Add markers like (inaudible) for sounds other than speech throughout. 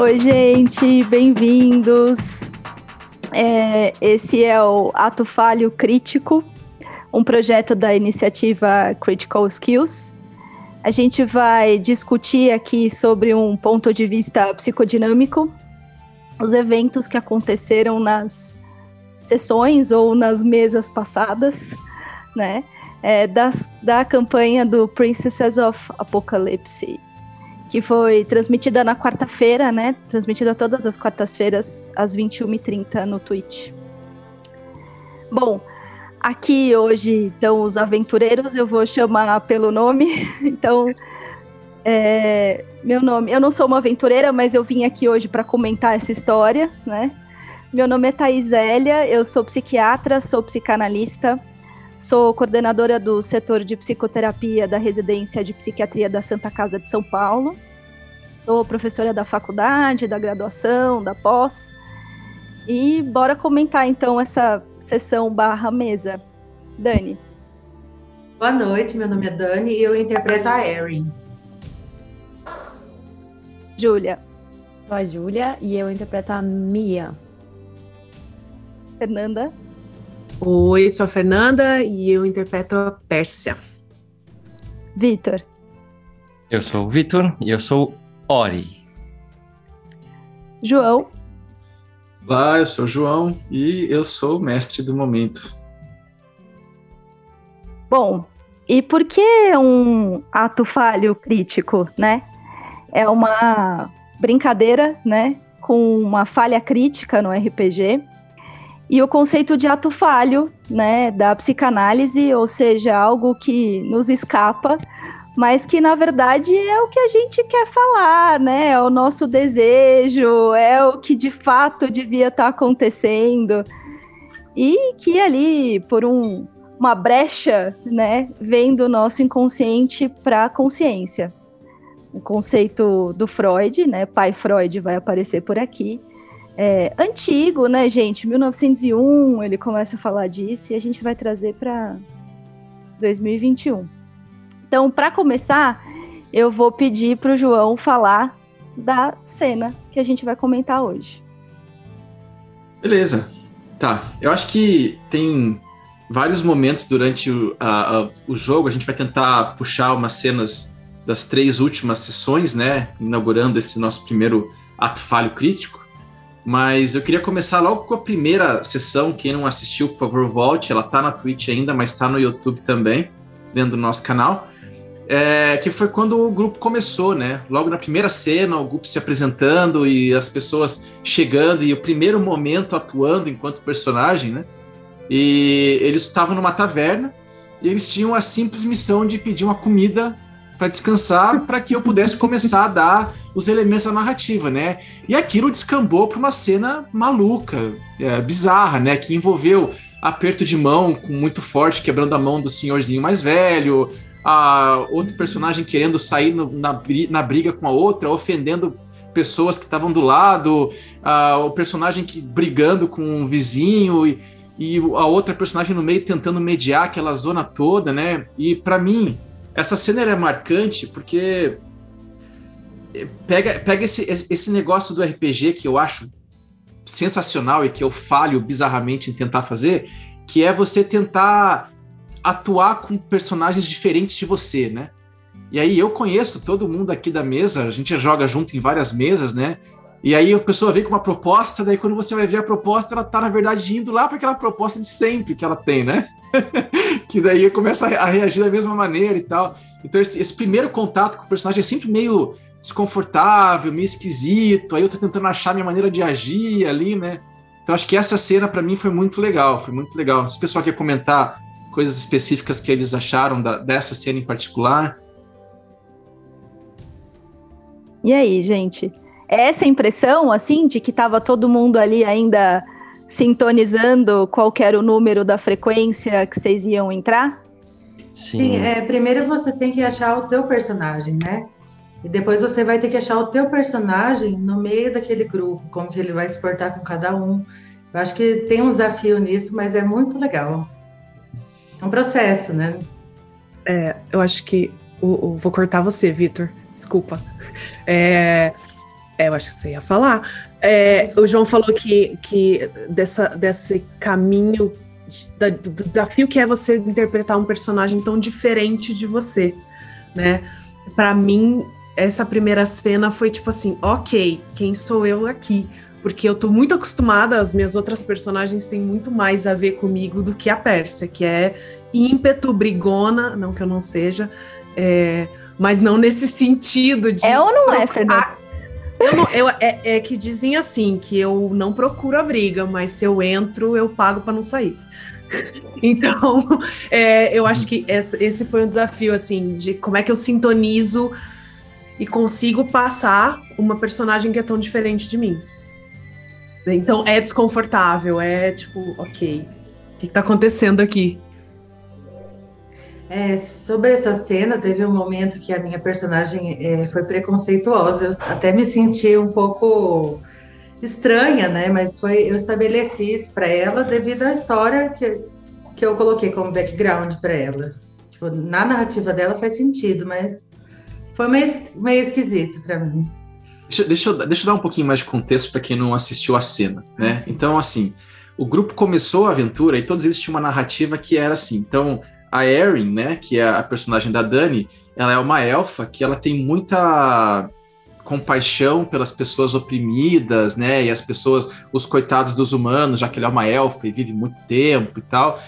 Oi, gente, bem-vindos. É, esse é o Ato Falho Crítico, um projeto da iniciativa Critical Skills. A gente vai discutir aqui sobre um ponto de vista psicodinâmico, os eventos que aconteceram nas sessões ou nas mesas passadas, né? É, das, da campanha do Princesses of Apocalypse, que foi transmitida na quarta-feira, né? Transmitida todas as quartas-feiras, às 21h30 no Twitch. Bom, aqui hoje estão os aventureiros, eu vou chamar pelo nome. (laughs) Então, é, meu nome, eu não sou uma aventureira, mas eu vim aqui hoje para comentar essa história, né? Meu nome é Thais Elia, eu sou psiquiatra, sou psicanalista, sou coordenadora do setor de psicoterapia da residência de psiquiatria da Santa Casa de São Paulo. Sou professora da faculdade, da graduação, da pós. E bora comentar então essa sessão barra mesa. Dani. Boa noite, meu nome é Dani e eu interpreto a Erin. Júlia. Sou a Júlia e eu interpreto a Mia. Fernanda. Oi, sou a Fernanda e eu interpreto a Pérsia. Vitor. Eu sou o Vitor e eu sou Ori. João. Olá, eu sou o João e eu sou o mestre do momento. Bom, e por que um ato falho crítico, né? É uma brincadeira, né? Com uma falha crítica no RPG e o conceito de ato falho, né, da psicanálise, ou seja, algo que nos escapa, mas que na verdade é o que a gente quer falar, né? É o nosso desejo, é o que de fato devia estar tá acontecendo. E que ali, por um, uma brecha, né, vem do nosso inconsciente para a consciência. O conceito do Freud, né? Pai Freud vai aparecer por aqui é, antigo, né, gente? 1901 ele começa a falar disso e a gente vai trazer para 2021. Então, para começar, eu vou pedir para o João falar da cena que a gente vai comentar hoje. Beleza. Tá. Eu acho que tem vários momentos durante o, a, a, o jogo. A gente vai tentar puxar umas cenas das três últimas sessões, né? Inaugurando esse nosso primeiro ato falho crítico. Mas eu queria começar logo com a primeira sessão. Quem não assistiu, por favor, volte. Ela tá na Twitch ainda, mas tá no YouTube também, dentro do nosso canal. É, que foi quando o grupo começou, né? Logo na primeira cena, o grupo se apresentando e as pessoas chegando e o primeiro momento atuando enquanto personagem, né? E eles estavam numa taverna e eles tinham a simples missão de pedir uma comida para descansar, para que eu pudesse começar a dar os elementos da narrativa, né? E aquilo descambou para uma cena maluca, é, bizarra, né? Que envolveu aperto de mão com muito forte, quebrando a mão do senhorzinho mais velho, a outro personagem querendo sair no, na, na briga com a outra, ofendendo pessoas que estavam do lado, a, o personagem que brigando com um vizinho e, e a outra personagem no meio tentando mediar aquela zona toda, né? E para mim, essa cena é marcante porque pega, pega esse, esse negócio do RPG que eu acho sensacional e que eu falho bizarramente em tentar fazer, que é você tentar atuar com personagens diferentes de você, né? E aí eu conheço todo mundo aqui da mesa, a gente joga junto em várias mesas, né? E aí a pessoa vem com uma proposta, daí quando você vai ver a proposta, ela tá, na verdade, indo lá para aquela proposta de sempre que ela tem, né? (laughs) que daí começa a reagir da mesma maneira e tal. Então, esse, esse, primeiro contato com o personagem é sempre meio desconfortável, meio esquisito. Aí eu tô tentando achar minha maneira de agir ali, né? Então, acho que essa cena para mim foi muito legal. Foi muito legal. Se o pessoal quer comentar coisas específicas que eles acharam da, dessa cena em particular. E aí, gente? É essa impressão, assim, de que tava todo mundo ali ainda sintonizando qual era o número da frequência que vocês iam entrar? Sim. Sim é, primeiro você tem que achar o teu personagem, né? E depois você vai ter que achar o teu personagem no meio daquele grupo, como que ele vai se portar com cada um. Eu acho que tem um desafio nisso, mas é muito legal. É um processo, né? É, eu acho que. O, o vou cortar você, Vitor. Desculpa. É, É, eu acho que você ia falar. É, o João falou que, que dessa, desse caminho, da, do desafio que é você interpretar um personagem tão diferente de você, né? Para mim, essa primeira cena foi tipo assim, ok, quem sou eu aqui? Porque eu tô muito acostumada, as minhas outras personagens têm muito mais a ver comigo do que a Pérsia, que é ímpeto, brigona, não que eu não seja, é, mas não nesse sentido de. É ou não é, Fernando? Eu não, eu, é, é, que dizem assim, que eu não procuro a briga, mas se eu entro, eu pago para não sair. (laughs) Então, (laughs) é, eu acho que esse, esse foi um desafio, assim, de como é que eu sintonizo e consigo passar uma personagem que é tão diferente de mim. Então, é desconfortável, é tipo, ok, o que está acontecendo aqui? É, sobre essa cena, teve um momento que a minha personagem é, foi preconceituosa. Eu até me senti um pouco estranha, né? Mas foi eu estabeleci isso para ela devido à história que, que eu coloquei como background para ela. Tipo, na narrativa dela faz sentido, mas foi meio, meio esquisito para mim. Deixa, deixa, eu, deixa eu dar um pouquinho mais de contexto para quem não assistiu a cena, né? Então, assim, o grupo começou a aventura e todos eles tinham uma narrativa que era assim. Então, a Erin, né, que é a personagem da Dani, ela é uma elfa que ela tem muita compaixão pelas pessoas oprimidas, né, e as pessoas, os coitados dos humanos, já que ela é uma elfa e vive muito tempo e tal.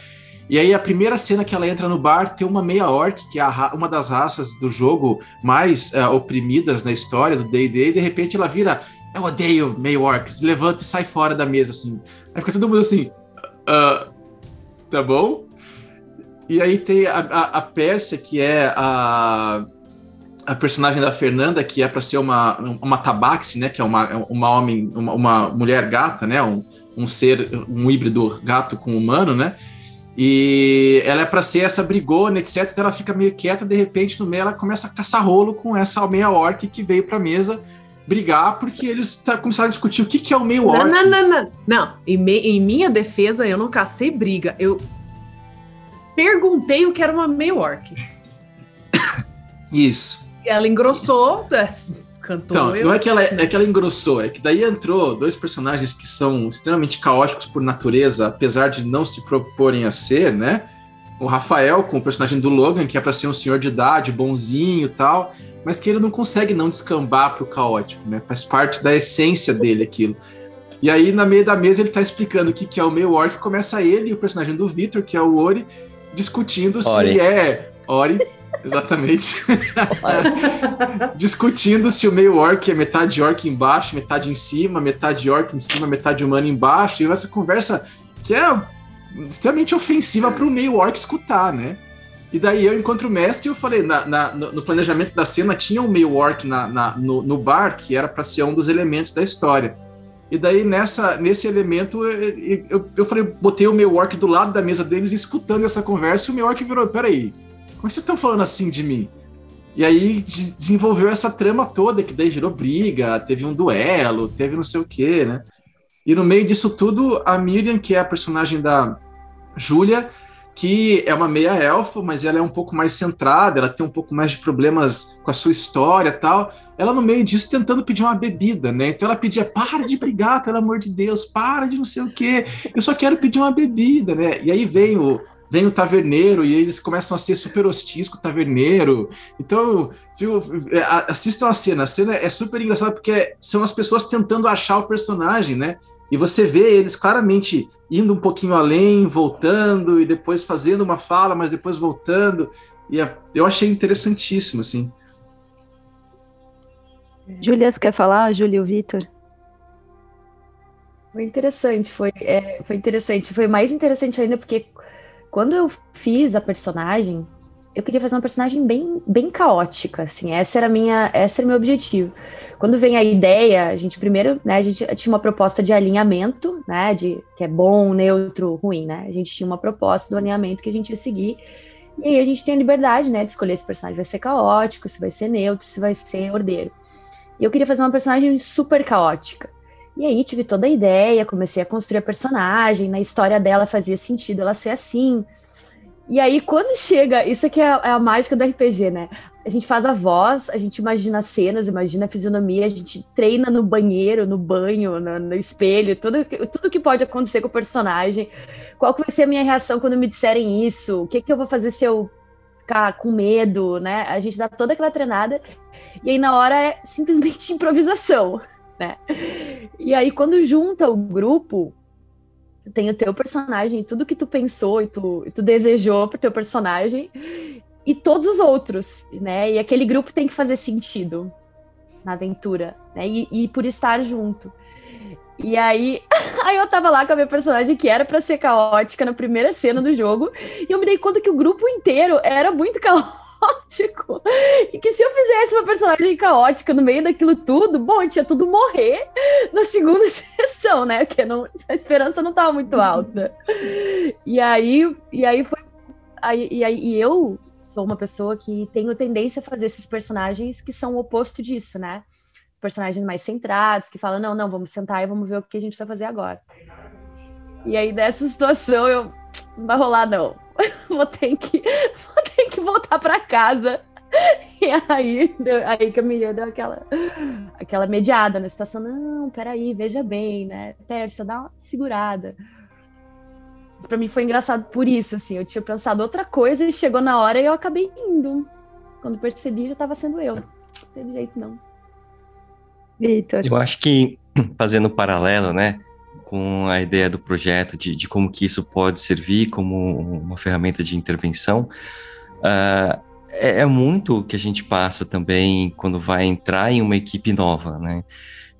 E aí a primeira cena que ela entra no bar tem uma meia orc, que é uma das raças do jogo mais uh, oprimidas na história do D&D, e de repente ela vira, eu odeio meia orcs, levanta e sai fora da mesa, assim. Aí fica todo mundo assim, uh, tá bom? E aí tem a, a, a Pérsia, que é a, a personagem da Fernanda, que é para ser uma, uma tabaxi, né? Que é uma, uma homem, uma, uma mulher gata, né? Um, um ser, um híbrido gato com humano, né? E ela é para ser essa brigona, etc. Então ela fica meio quieta, de repente, no meio ela começa a caçar rolo com essa meia orc que veio para a mesa brigar, porque eles tá, começaram a discutir o que, que é o meio orc. Não, não, não, não. Não, em, me, em minha defesa, eu não cacei briga. Eu perguntei o que era uma meio orc. Isso. Ela engrossou, cantou. Então, eu... não é que, ela, é que ela engrossou, é que daí entrou dois personagens que são extremamente caóticos por natureza, apesar de não se proporem a ser, né? O Rafael, com o personagem do Logan, que é para ser um senhor de idade, bonzinho e tal, mas que ele não consegue não descambar pro caótico, né? Faz parte da essência dele aquilo. E aí, na meio da mesa, ele tá explicando o que, que é o meio orc, começa ele e o personagem do Victor, que é o Ori, discutindo Ori. se é. Ori, exatamente. (laughs) discutindo se o meio orc é metade orc embaixo, metade em cima, metade orc em cima, metade humano embaixo. E essa conversa que é extremamente ofensiva para o meio orc escutar, né? E daí eu encontro o mestre e eu falei, na, na, no planejamento da cena tinha um meio orc na, na no, no, bar, que era para ser um dos elementos da história. E daí, nessa, nesse elemento, eu, eu, eu, falei, botei o meu orc do lado da mesa deles, escutando essa conversa, e o meu orc virou: peraí, como vocês estão falando assim de mim? E aí de, desenvolveu essa trama toda, que daí gerou briga, teve um duelo, teve não sei o quê, né? E no meio disso tudo, a Miriam, que é a personagem da Júlia, que é uma meia elfa, mas ela é um pouco mais centrada, ela tem um pouco mais de problemas com a sua história tal ela no meio disso tentando pedir uma bebida, né? Então ela pedia, para de brigar, pelo amor de Deus, para de não sei o quê, eu só quero pedir uma bebida, né? E aí vem o, vem o taverneiro e eles começam a ser super hostis com o taverneiro. Então, viu, é, assistam a cena, a cena é super engraçada porque são as pessoas tentando achar o personagem, né? E você vê eles claramente indo um pouquinho além, voltando e depois fazendo uma fala, mas depois voltando. E eu achei interessantíssimo, assim. Júlia, você quer falar? Júlia e o Vitor? Foi interessante, foi, é, foi interessante. Foi mais interessante ainda porque quando eu fiz a personagem, eu queria fazer uma personagem bem, bem caótica, assim, essa era minha, esse era meu objetivo. Quando vem a ideia, a gente primeiro, né, a gente tinha uma proposta de alinhamento, né, de que é bom, neutro, ruim, né? A gente tinha uma proposta do alinhamento que a gente ia seguir. E aí a gente tem a liberdade, né, de escolher se o personagem vai ser caótico, se vai ser neutro, se vai ser ordeiro. E eu queria fazer uma personagem super caótica. E aí tive toda a ideia, comecei a construir a personagem, na história dela fazia sentido ela ser assim. E aí, quando chega, isso aqui é, é a mágica do RPG, né? A gente faz a voz, a gente imagina cenas, imagina a fisionomia, a gente treina no banheiro, no banho, no, no espelho, tudo, tudo que pode acontecer com o personagem. Qual que vai ser a minha reação quando me disserem isso? O que, que eu vou fazer se eu ficar com medo, né? A gente dá toda aquela treinada e aí na hora é simplesmente (laughs) improvisação, né? E aí quando junta o grupo, tem o teu personagem, tudo que tu pensou e tu, e tu desejou pro teu personagem e todos os outros, né? E aquele grupo tem que fazer sentido na aventura, né? E, e por estar junto. E aí, (laughs) aí eu tava lá com a minha personagem que era para ser caótica na primeira cena do jogo, e eu me dei conta que o grupo inteiro era muito caótico. E que se eu fizesse uma personagem caótica no meio daquilo tudo, bom, tinha tudo morrer na segunda (laughs) sessão, né? Porque não, a esperança não tava muito alta. E aí, e aí foi. Aí, e, aí, e eu sou uma pessoa que tenho tendência a fazer esses personagens que são o oposto disso, né? Os personagens mais centrados, que falam, não, não, vamos sentar e vamos ver o que a gente precisa fazer agora. E aí, nessa situação, eu. Não vai rolar, não. (laughs) vou ter que, (laughs) vou ter que voltar para casa. (laughs) E aí, deu, aí que a menina deu aquela, aquela mediada na situação. Não, peraí, veja bem, né? Pérsia, dá uma segurada para mim foi engraçado por isso, assim. Eu tinha pensado outra coisa e chegou na hora e eu acabei indo. Quando percebi, já estava sendo eu. Não teve jeito, não. Vitor. Eu acho que, (clears throat) fazendo um paralelo, né, com a ideia do projeto, de, de como que isso pode servir como uma ferramenta de intervenção, uh, é, é muito o que a gente passa também quando vai entrar em uma equipe nova, né?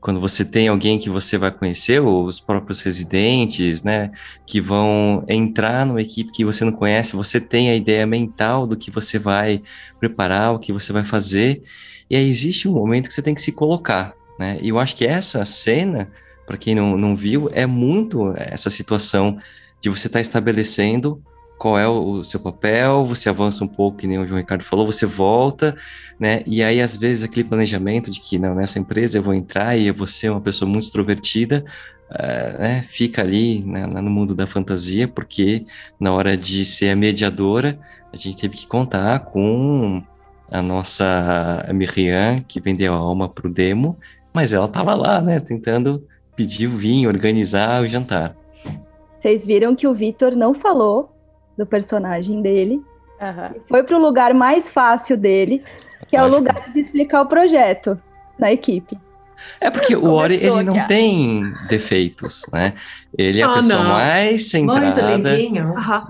quando você tem alguém que você vai conhecer, os próprios residentes, né, que vão entrar numa equipe que você não conhece, você tem a ideia mental do que você vai preparar, o que você vai fazer, e aí existe um momento que você tem que se colocar, né, e eu acho que essa cena, para quem não, não viu, é muito essa situação de você estar tá estabelecendo qual é o, seu papel, você avança um pouco, que nem o João Ricardo falou, você volta, né? E aí, às vezes, aquele planejamento de que, não, nessa empresa eu vou entrar e eu vou ser uma pessoa muito extrovertida, uh, né? Fica ali né, no mundo da fantasia, porque na hora de ser a mediadora, a gente teve que contar com a nossa Miriam, que vendeu a alma para o demo, mas ela estava lá, né? Tentando pedir o vinho, organizar o jantar. Vocês viram que o Vitor não falou do personagem dele. Uhum. Foi para o lugar mais fácil dele, que é o lugar de explicar o projeto na equipe. É porque o Ori ele não tem defeitos, né? Ele é a ah, pessoa não. mais centrada,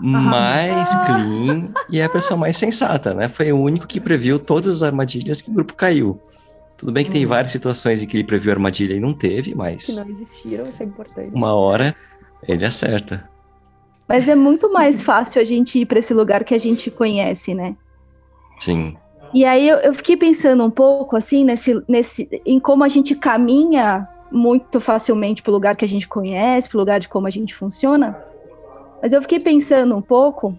mais clean e é a pessoa mais sensata, né? Foi o único que previu todas as armadilhas que o grupo caiu. Tudo bem que hum. tem várias situações em que ele previu armadilha e não teve, mas. Que não existiram, isso é importante. Uma hora ele acerta. Mas é muito mais fácil a gente ir para esse lugar que a gente conhece, né? Sim. E aí eu, eu fiquei pensando um pouco assim nesse, nesse, em como a gente caminha muito facilmente para o lugar que a gente conhece, para o lugar de como a gente funciona. Mas eu fiquei pensando um pouco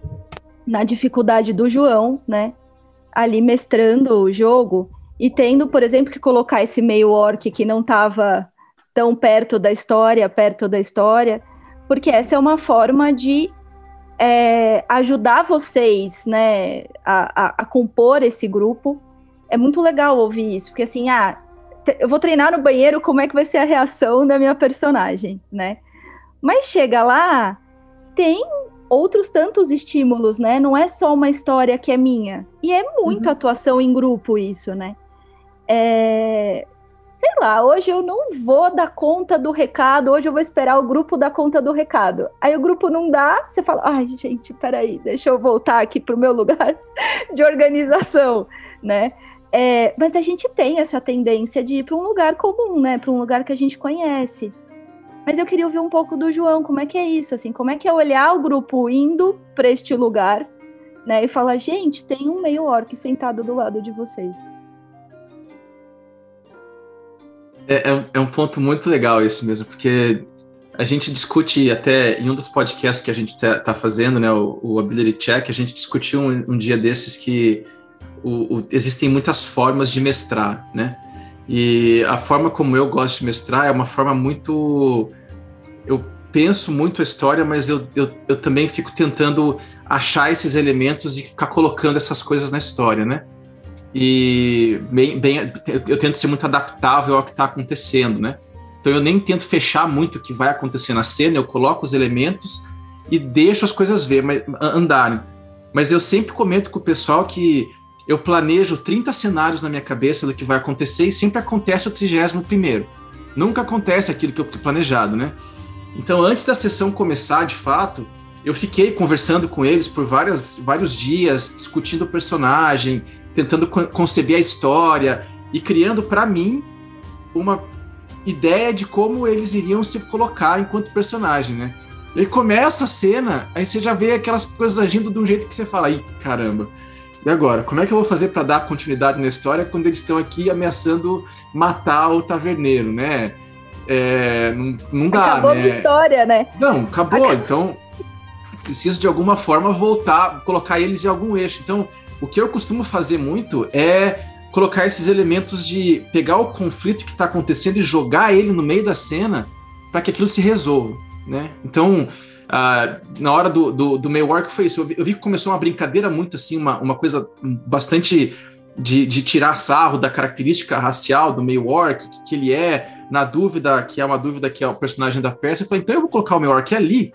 na dificuldade do João, né? Ali mestrando o jogo e tendo, por exemplo, que colocar esse meio orc que não estava tão perto da história, perto da história, porque essa é uma forma de é, ajudar vocês, né, a, a, a, compor esse grupo. É muito legal ouvir isso, porque assim, ah, eu vou treinar no banheiro, como é que vai ser a reação da minha personagem, né? Mas chega lá, tem outros tantos estímulos, né? Não é só uma história que é minha. E é muita uhum. atuação em grupo isso, né? É, sei lá, hoje eu não vou dar conta do recado, hoje eu vou esperar o grupo dar conta do recado. Aí o grupo não dá, você fala, ai, gente, peraí, deixa eu voltar aqui para o meu lugar (laughs) de organização, né? É, mas a gente tem essa tendência de ir para um lugar comum, né? Para um lugar que a gente conhece. Mas eu queria ouvir um pouco do João, como é que é isso, assim, como é que é olhar o grupo indo para este lugar, né? E falar, gente, tem um meio orc sentado do lado de vocês. É, é, é, um ponto muito legal esse mesmo, porque a gente discute até em um dos podcasts que a gente está tá fazendo, né, o, o, Ability Check, a gente discutiu um, um dia desses que o, o, existem muitas formas de mestrar, né? E a forma como eu gosto de mestrar é uma forma muito. Eu penso muito a história, mas eu, eu, eu também fico tentando achar esses elementos e ficar colocando essas coisas na história, né? E bem, bem eu, tento ser muito adaptável ao que está acontecendo, né? Então eu nem tento fechar muito o que vai acontecer na cena, eu coloco os elementos e deixo as coisas ver, mas, andarem. Mas eu sempre comento com o pessoal que eu planejo 30 cenários na minha cabeça do que vai acontecer e sempre acontece o 31 primeiro. Nunca acontece aquilo que eu planejado, né? Então, antes da sessão começar, de fato, eu fiquei conversando com eles por várias, vários dias, discutindo o personagem, tentando conceber a história e criando para mim uma ideia de como eles iriam se colocar enquanto personagem, né? E aí começa a cena, aí você já vê aquelas coisas agindo de um jeito que você fala, aí caramba, e agora? Como é que eu vou fazer para dar continuidade na história quando eles estão aqui ameaçando matar o taverneiro, né? É, não, não dá, acabou né? a história, né? Não, acabou. Então, preciso de alguma forma voltar, colocar eles em algum eixo. Então, o que eu costumo fazer muito é colocar esses elementos de pegar o conflito que está acontecendo e jogar ele no meio da cena para que aquilo se resolva, né? Então, Uh, na hora do, do, do meio work foi isso. Eu vi, eu vi, que começou uma brincadeira muito assim, uma, uma coisa bastante de, de tirar sarro da característica racial do meio orc, que, que, ele é, na dúvida, que é uma dúvida que é o personagem da Pérsia. Eu falei, então eu vou colocar o meio orc ali,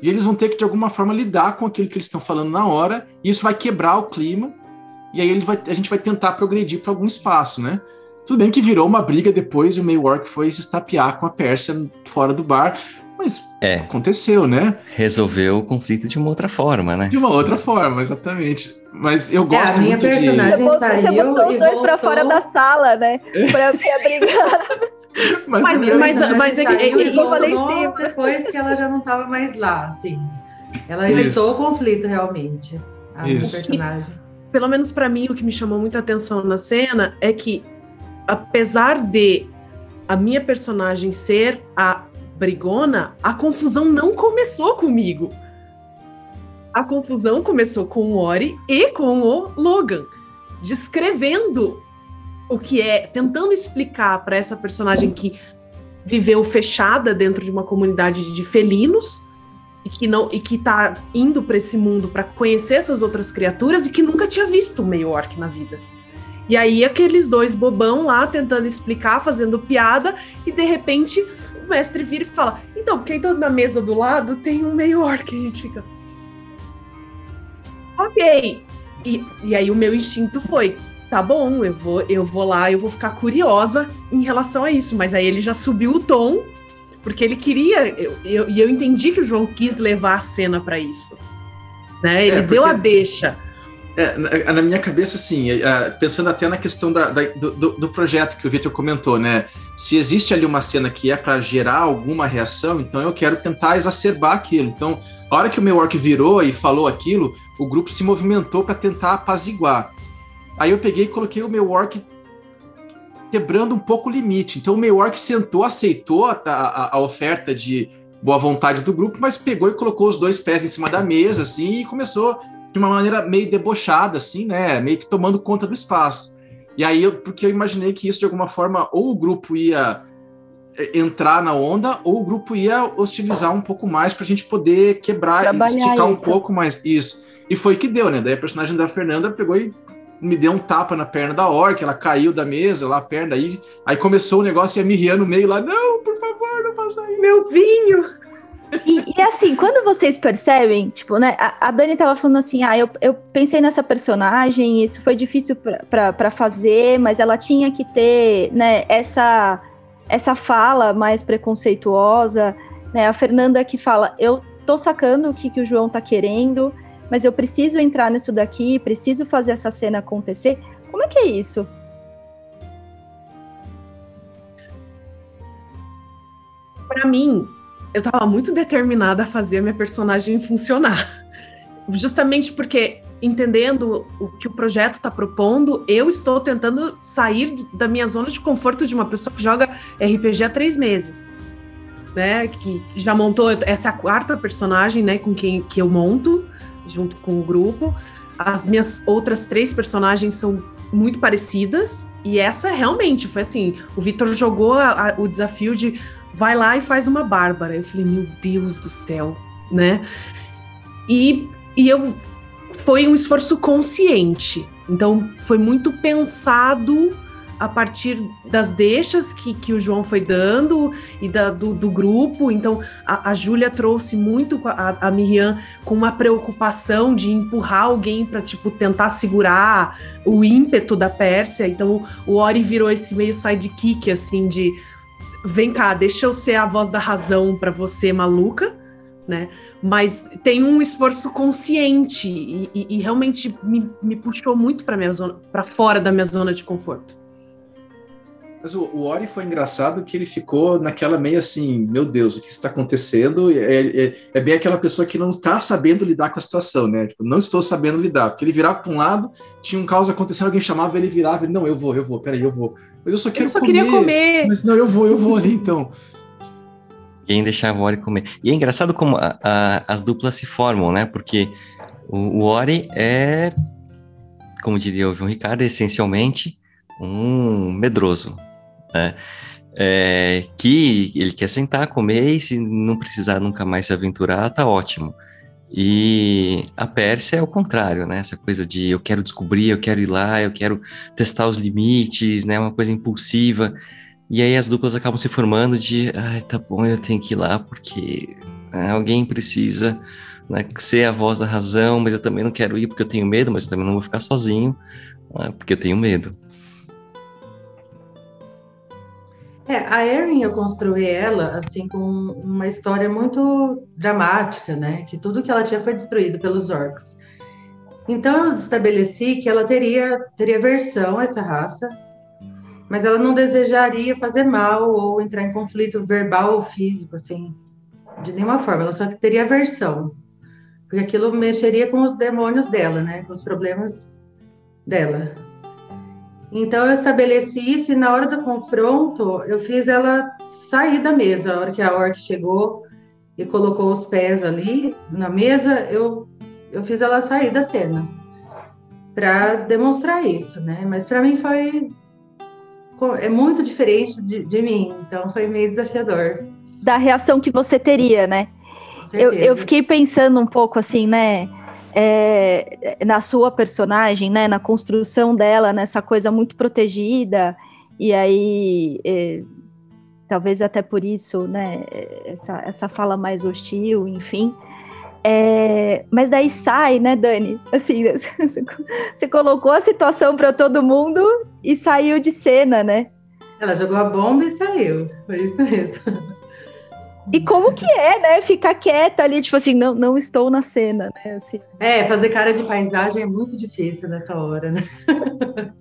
e eles vão ter que, de alguma forma, lidar com aquilo que eles estão falando na hora, e isso vai quebrar o clima, e aí ele vai, a gente vai tentar progredir para algum espaço, né? Tudo bem que virou uma briga depois e o orc foi se estapear com a Pérsia fora do bar, mas é. aconteceu, né? Resolveu o conflito de uma outra forma, né? De uma outra forma, exatamente. Mas eu gosto é, a minha muito personagem de... Você, você botou os dois para fora da sala, né? Pra brigar. (laughs) (laughs) mas, mas, mas, mas é que é, isso depois que ela já não estava mais lá, assim. Ela evitou o conflito realmente. A minha personagem. E, pelo menos para mim, o que me chamou muita atenção na cena é que, apesar de a minha personagem ser a brigona, a confusão não começou comigo. A confusão começou com o Ori e com o Logan, descrevendo o que é, tentando explicar para essa personagem que viveu fechada dentro de uma comunidade de felinos e que não e que tá indo para esse mundo para conhecer essas outras criaturas e que nunca tinha visto um meio orc na vida. E aí aqueles dois bobão lá tentando explicar, fazendo piada e de repente o mestre vira e fala: Então, quem tá na mesa do lado tem um meio orc. A gente fica. Ok. E, e aí o meu instinto foi: tá bom, eu vou, eu vou lá, eu vou ficar curiosa em relação a isso. Mas aí ele já subiu o tom, porque ele queria. E eu, eu, eu, entendi que o João quis levar a cena para isso. Né? Ele é, porque... deu a deixa. É, na, na, minha cabeça, assim, é, pensando até na questão da, da, do, do, projeto que o Victor comentou, né? Se existe ali uma cena que é para gerar alguma reação, então eu quero tentar exacerbar aquilo. Então, a hora que o meu orc virou e falou aquilo, o grupo se movimentou para tentar apaziguar. Aí eu peguei e coloquei o meu orc quebrando um pouco o limite. Então o meu orc sentou, aceitou a, a, a oferta de boa vontade do grupo, mas pegou e colocou os dois pés em cima da mesa, assim, e começou de uma maneira meio debochada, assim, né? Meio que tomando conta do espaço. E aí, eu, porque eu imaginei que isso, de alguma forma, ou o grupo ia é, entrar na onda, ou o grupo ia hostilizar um pouco mais para a gente poder quebrar Trabalhar e esticar isso. um pouco mais isso. E foi que deu, né? Daí a personagem da Fernanda pegou e me deu um tapa na perna da orca, ela caiu da mesa, lá a perna aí, aí começou o negócio e a Miriam no meio lá, não, por favor, não faça isso. Meu vinho! E, e, assim, quando vocês percebem, tipo, né? A, a, Dani tava falando assim: ah, eu, eu pensei nessa personagem, isso foi difícil para fazer, mas ela tinha que ter, né, essa, essa fala mais preconceituosa, né? A Fernanda que fala: eu tô sacando o que, que o João tá querendo, mas eu preciso entrar nisso daqui, preciso fazer essa cena acontecer. Como é que é isso? Para mim, eu tava muito determinada a fazer a minha personagem funcionar. Justamente porque, entendendo o que o projeto está propondo, eu estou tentando sair da minha zona de conforto de uma pessoa que joga RPG há três meses. Né, que já montou essa quarta personagem, né, com quem que eu monto junto com o grupo. as minhas outras três personagens são muito parecidas. E essa realmente foi assim: o Vitor jogou a, a, o desafio de vai lá e faz uma Bárbara. Eu falei, meu Deus do céu, né? E, e eu foi um esforço consciente. Então foi muito pensado a partir das deixas que, que o João foi dando e da, do, do grupo. Então, a, a Júlia trouxe muito a, a Miriam com uma preocupação de empurrar alguém para tipo, tentar segurar o ímpeto da Pérsia. Então, o Ori virou esse meio sidekick, assim, de vem cá, deixa eu ser a voz da razão para você, maluca, né? Mas tem um esforço consciente e, e, e realmente me, me puxou muito para fora da minha zona de conforto. Mas o, o Ori foi engraçado que ele ficou naquela meio assim, meu Deus, o que está acontecendo? É, é, é bem aquela pessoa que não está sabendo lidar com a situação, né? Tipo, não estou sabendo lidar. Porque ele virava para um lado, tinha um caos acontecendo, alguém chamava, ele virava, ele, não, eu vou, eu vou, peraí, eu vou. Mas eu só quero eu só comer. queria comer. Mas não, eu vou, eu vou ali então. Ninguém deixava o Ori comer. E é engraçado como a, a, as duplas se formam, né? Porque o, o Ori é, como diria o João Ricardo, essencialmente um medroso, né? É, que ele quer sentar, comer e se não precisar nunca mais se aventurar, tá ótimo. E a Pérsia é o contrário, né? Essa coisa de eu quero descobrir, eu quero ir lá, eu quero testar os limites, né? Uma coisa impulsiva. E aí as duplas acabam se formando de, ai, tá bom, eu tenho que ir lá porque né, alguém precisa né, ser a voz da razão, mas eu também não quero ir porque eu tenho medo, mas também não vou ficar sozinho, né, porque eu tenho medo. É, a Erin eu construí ela assim com uma história muito dramática, né? Que tudo que ela tinha foi destruído pelos orcs. Então eu estabeleci que ela teria teria versão a essa raça, mas ela não desejaria fazer mal ou entrar em conflito verbal ou físico, assim, de nenhuma forma. Ela só teria versão, porque aquilo mexeria com os demônios dela, né? Com os problemas dela. Então eu estabeleci isso e na hora do confronto eu fiz ela sair da mesa. A hora que a orc chegou e colocou os pés ali na mesa, eu, eu fiz ela sair da cena para demonstrar isso, né? Mas para mim foi é muito diferente de, de, mim, então foi meio desafiador. Da reação que você teria, né? Eu, eu fiquei pensando um pouco assim, né? É, na sua personagem, né, na construção dela, nessa coisa muito protegida, e aí é, talvez até por isso, né, essa, essa fala mais hostil, enfim. É, mas daí sai, né, Dani? Assim, (laughs) você colocou a situação para todo mundo e saiu de cena, né? Ela jogou a bomba e saiu. Foi isso mesmo. E como que é, né? Ficar quieta ali, tipo assim, não, não estou na cena, né? Assim. É, fazer cara de paisagem é muito difícil nessa hora, né? (laughs)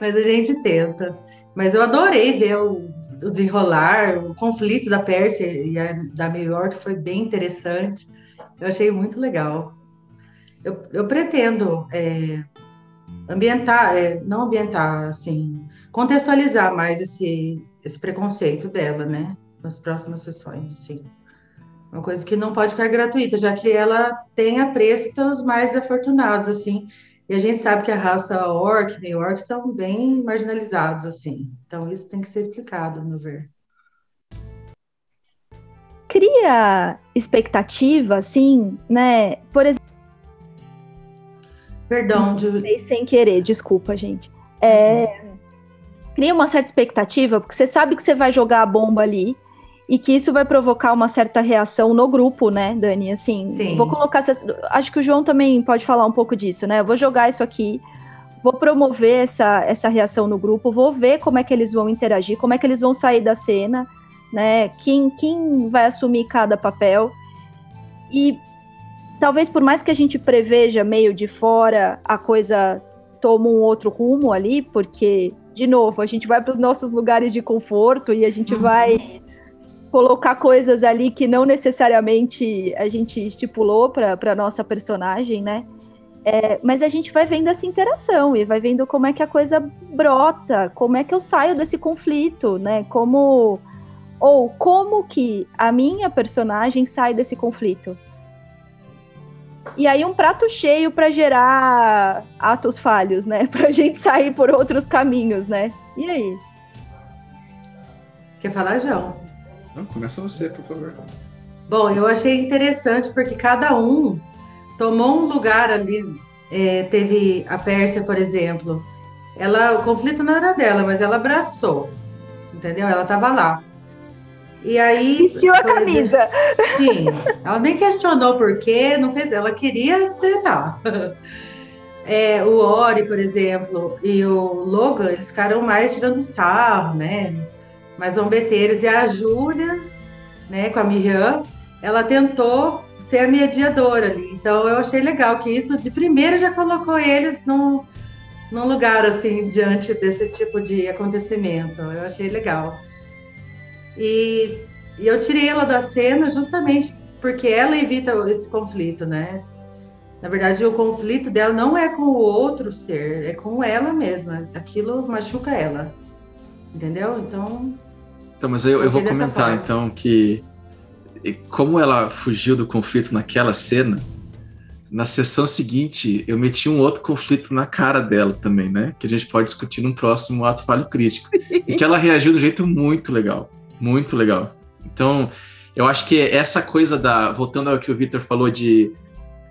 Mas a gente tenta. Mas eu adorei ver o, o desenrolar, o conflito da Pérsia e a, da New York foi bem interessante. Eu achei muito legal. Eu, eu pretendo é, ambientar, é, não ambientar, assim, contextualizar mais esse, esse preconceito dela, né? Nas próximas sessões, sim. Uma coisa que não pode ficar gratuita, já que ela tem apreço pelos mais afortunados, assim. E a gente sabe que a raça orc, e orc são bem marginalizados, assim. Então isso tem que ser explicado, no meu ver. Cria expectativa, assim, né? Por exemplo. Perdão, de... sem querer, desculpa, gente. É, cria uma certa expectativa, porque você sabe que você vai jogar a bomba ali, e que isso vai provocar uma certa reação no grupo, né, Dani? Assim, Sim. vou colocar. Acho que o João também pode falar um pouco disso, né? Eu vou jogar isso aqui, vou promover essa, essa reação no grupo, vou ver como é que eles vão interagir, como é que eles vão sair da cena, né? Quem, quem vai assumir cada papel. E talvez por mais que a gente preveja meio de fora, a coisa toma um outro rumo ali, porque, de novo, a gente vai para os nossos lugares de conforto e a gente uhum. vai colocar coisas ali que não necessariamente a gente estipulou para nossa personagem, né? É, mas a gente vai vendo essa interação e vai vendo como é que a coisa brota, como é que eu saio desse conflito, né? Como ou como que a minha personagem sai desse conflito. E aí um prato cheio para gerar atos falhos, né? (laughs) Pra gente sair por outros caminhos, né? E aí? Quer falar, João? Não, começa você, por favor. Bom, eu achei interessante porque cada um tomou um lugar ali. É, teve a Pérsia, por exemplo. Ela, o conflito não era dela, mas ela abraçou, entendeu? Ela estava lá. E aí. Vestiu a camisa. Exemplo, sim, ela nem questionou por quê, não fez, ela queria tretar. (laughs) É, o Ori, por exemplo, e o Logan, eles ficaram mais tirando sarro, né? Mais zombeteiros. E a Júlia, né, com a Miriam, ela tentou ser a mediadora ali. Então eu achei legal que isso de primeira já colocou eles num, num lugar assim diante desse tipo de acontecimento. Eu achei legal. E, e eu tirei ela da cena justamente porque ela evita esse conflito, né? Na verdade, o conflito dela não é com o outro ser, é com ela mesma. Aquilo machuca ela. Entendeu? Então. Então, mas eu, eu vou comentar então que como ela fugiu do conflito naquela cena, na sessão seguinte eu meti um outro conflito na cara dela também, né? Que a gente pode discutir num próximo ato falho crítico. e que ela reagiu de um jeito muito legal. Muito legal. Então, eu acho que essa coisa da. Voltando ao que o Victor falou de.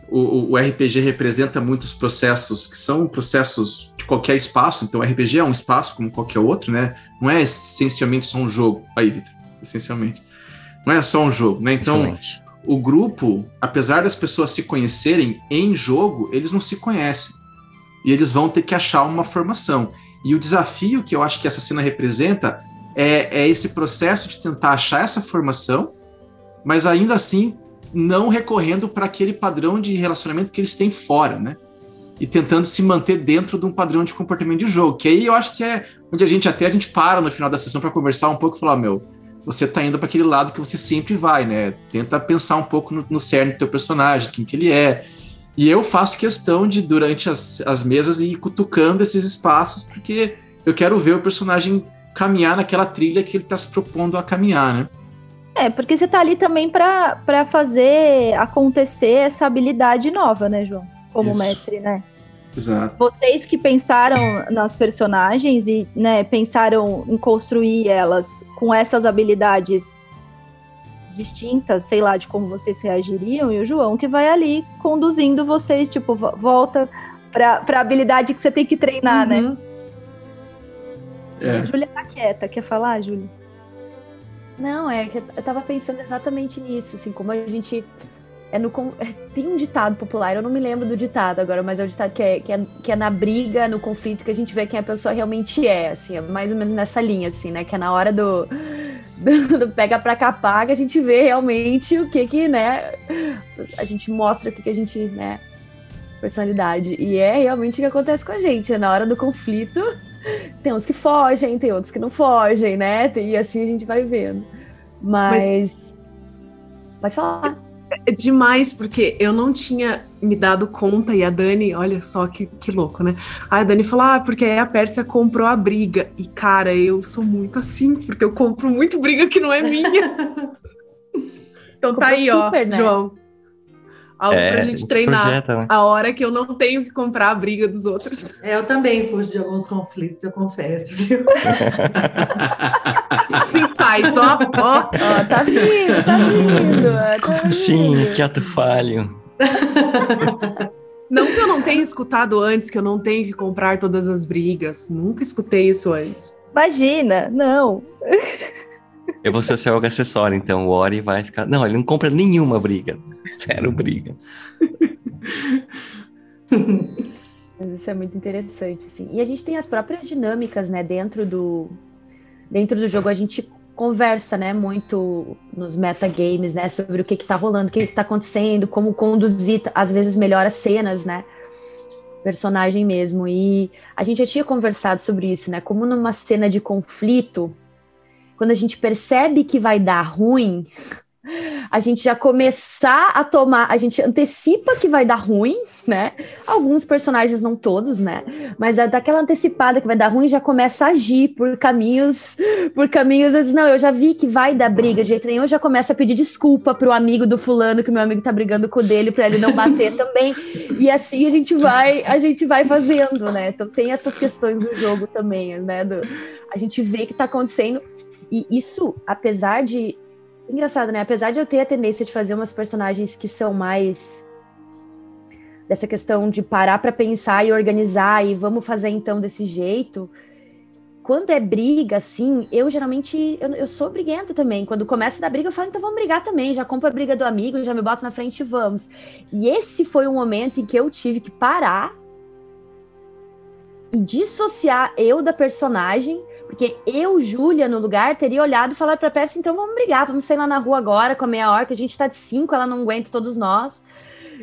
O, o, RPG representa muitos processos que são processos de qualquer espaço, então o RPG é um espaço como qualquer outro, né? Não é essencialmente só um jogo. Aí, Victor, essencialmente. Não é só um jogo, né? Então, o grupo, apesar das pessoas se conhecerem em jogo, eles não se conhecem. E eles vão ter que achar uma formação. E o desafio que eu acho que essa cena representa é, é esse processo de tentar achar essa formação, mas ainda assim não recorrendo para aquele padrão de relacionamento que eles têm fora, né? E tentando se manter dentro de um padrão de comportamento de jogo. Que aí eu acho que é onde a gente até a gente para no final da sessão para conversar um pouco e falar, meu, você tá indo para aquele lado que você sempre vai, né? Tenta pensar um pouco no, no cerne do teu personagem, quem que ele é. E eu faço questão de, durante as, as mesas, ir cutucando esses espaços, porque eu quero ver o personagem caminhar naquela trilha que ele está se propondo a caminhar, né? É, porque você tá ali também para fazer acontecer essa habilidade nova, né, João? Como Isso. mestre, né? Exato. Vocês que pensaram nas personagens e né, pensaram em construir elas com essas habilidades distintas, sei lá, de como vocês reagiriam, e o João que vai ali conduzindo vocês, tipo, volta para a habilidade que você tem que treinar, né? uhum. né? É. A Júlia tá quieta, quer falar, Júlia? Não, é que eu tava pensando exatamente nisso, assim, como a gente. É no, é, tem um ditado popular, eu não me lembro do ditado agora, mas é o ditado que é, que é, que é na briga, no conflito, que a gente vê quem a pessoa realmente é, assim, é mais ou menos nessa linha, assim, né? Que é na hora do, (laughs) do, do pega pra capar que a gente vê realmente o que que, né? A gente mostra o que que a gente, né? Personalidade. E é realmente o que acontece com a gente, é na hora do conflito tem uns que fogem, tem outros que não fogem, né? E assim a gente vai vendo. Mas. Mas... Pode falar. É demais, porque eu não tinha me dado conta, e a Dani, olha só que, que louco, né? Aí a Dani falou: ah, porque a Pérsia comprou a briga. E, cara, eu sou muito assim, porque eu compro muito briga que não é minha. (laughs) então tá aí, super, ó, né? João. Algo é, pra gente treinar. Projeta, né? A hora que eu não tenho que comprar a briga dos outros. É, eu também fujo de alguns conflitos, eu confesso, viu? (laughs) Insights, ó. ó. ó. Tá vindo, tá vindo. Tá (laughs) Como assim? Que ato falho. (laughs) Não que eu não tenha escutado antes, que eu não tenho que comprar todas as brigas. Nunca escutei isso antes. Imagina, não. Eu vou ser seu acessório, então o Ori vai ficar. Não, ele não compra nenhuma briga. (laughs) Zero briga. Mas isso é muito interessante, sim. E a gente tem as próprias dinâmicas, né, dentro do dentro do jogo a gente conversa, né, muito nos metagames, né, sobre o que que tá rolando, o que que tá acontecendo, como conduzir, às vezes melhor as cenas, né, personagem mesmo. E a gente já tinha conversado sobre isso, né, como numa cena de conflito, quando a gente percebe que vai dar ruim, a gente já começar a tomar, a gente antecipa que vai dar ruim, né? Alguns personagens, não todos, né? Mas é daquela antecipada que vai dar ruim, já começa a agir por caminhos, por caminhos, diz, não, eu já vi que vai dar briga de jeito nenhum, eu já começa a pedir desculpa pro amigo do fulano, que o meu amigo tá brigando com o dele, para ele não bater (laughs) também. E assim a gente vai, a gente vai fazendo, né? Então tem essas questões do jogo também, né? Do, a gente vê que tá acontecendo. E isso, apesar de Engraçado, né? Apesar de eu ter a tendência de fazer umas personagens que são mais dessa questão de parar para pensar e organizar e vamos fazer então desse jeito. Quando é briga, assim, eu geralmente eu, eu sou briguenta também. Quando começa da briga, eu falo, então vamos brigar também. Já compro a briga do amigo, já me boto na frente e vamos. E esse foi um momento em que eu tive que parar e dissociar eu da personagem porque eu, Júlia, no lugar, teria olhado e falado pra Percy, então vamos brigar, vamos sair lá na rua agora com a meia hora, que a gente tá de cinco, ela não aguenta todos nós.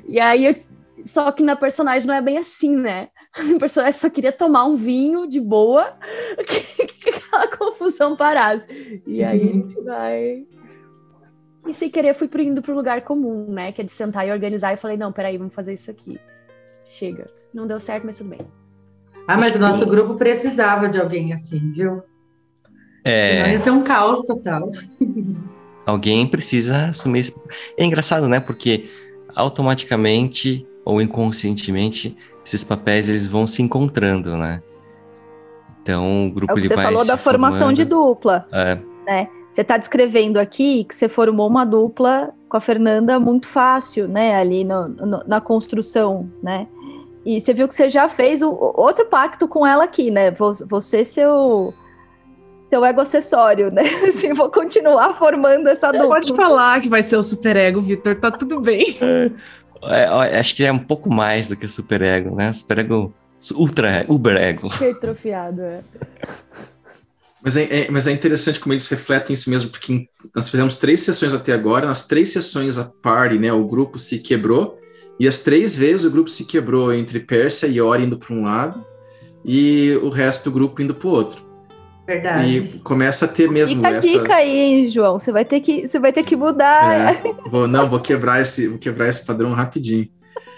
E aí, eu... só que na personagem não é bem assim, né? (laughs) A personagem só queria tomar um vinho de boa, (laughs) que, que aquela confusão parasse. E aí a gente vai. E sem querer fui indo pro lugar comum, né? Que é de sentar e organizar. E falei, não, peraí, vamos fazer isso aqui. Chega. Não deu certo, mas tudo bem. Ah, mas o nosso grupo precisava de alguém assim, viu? É. Senão ia ser um caos total. Alguém precisa assumir esse. É engraçado, né? Porque automaticamente ou inconscientemente esses papéis eles vão se encontrando, né? Então o grupo é o que ele você vai falou da formação formando. de dupla, É, né? Você está descrevendo aqui que você formou uma dupla com a Fernanda muito fácil, né? Ali no- no- na construção, né? E você viu que você já fez o, o- outro pacto com ela aqui, né? Vo- Você, seu, seu ego acessório, né? (laughs) Assim, vou continuar formando essa dupla. Pode falar que vai ser o superego, Vitor, tá tudo bem. (laughs) é, ó, acho que é um pouco mais do que superego, né? Superego ultra uber ego. Hipertrofiado, é. Mas é, é- mas é interessante como eles refletem isso mesmo, porque nós fizemos três sessões até agora, nas três sessões a party, né, o grupo se quebrou, e as três vezes o grupo se quebrou entre Pérsia e Ori indo para um lado, e o resto do grupo indo para o outro. Verdade. E começa a ter mesmo Fica a essas... dica aí, hein, João. Você vai ter que, você vai ter que mudar. É, vou, não, vou quebrar esse, vou quebrar esse padrão rapidinho.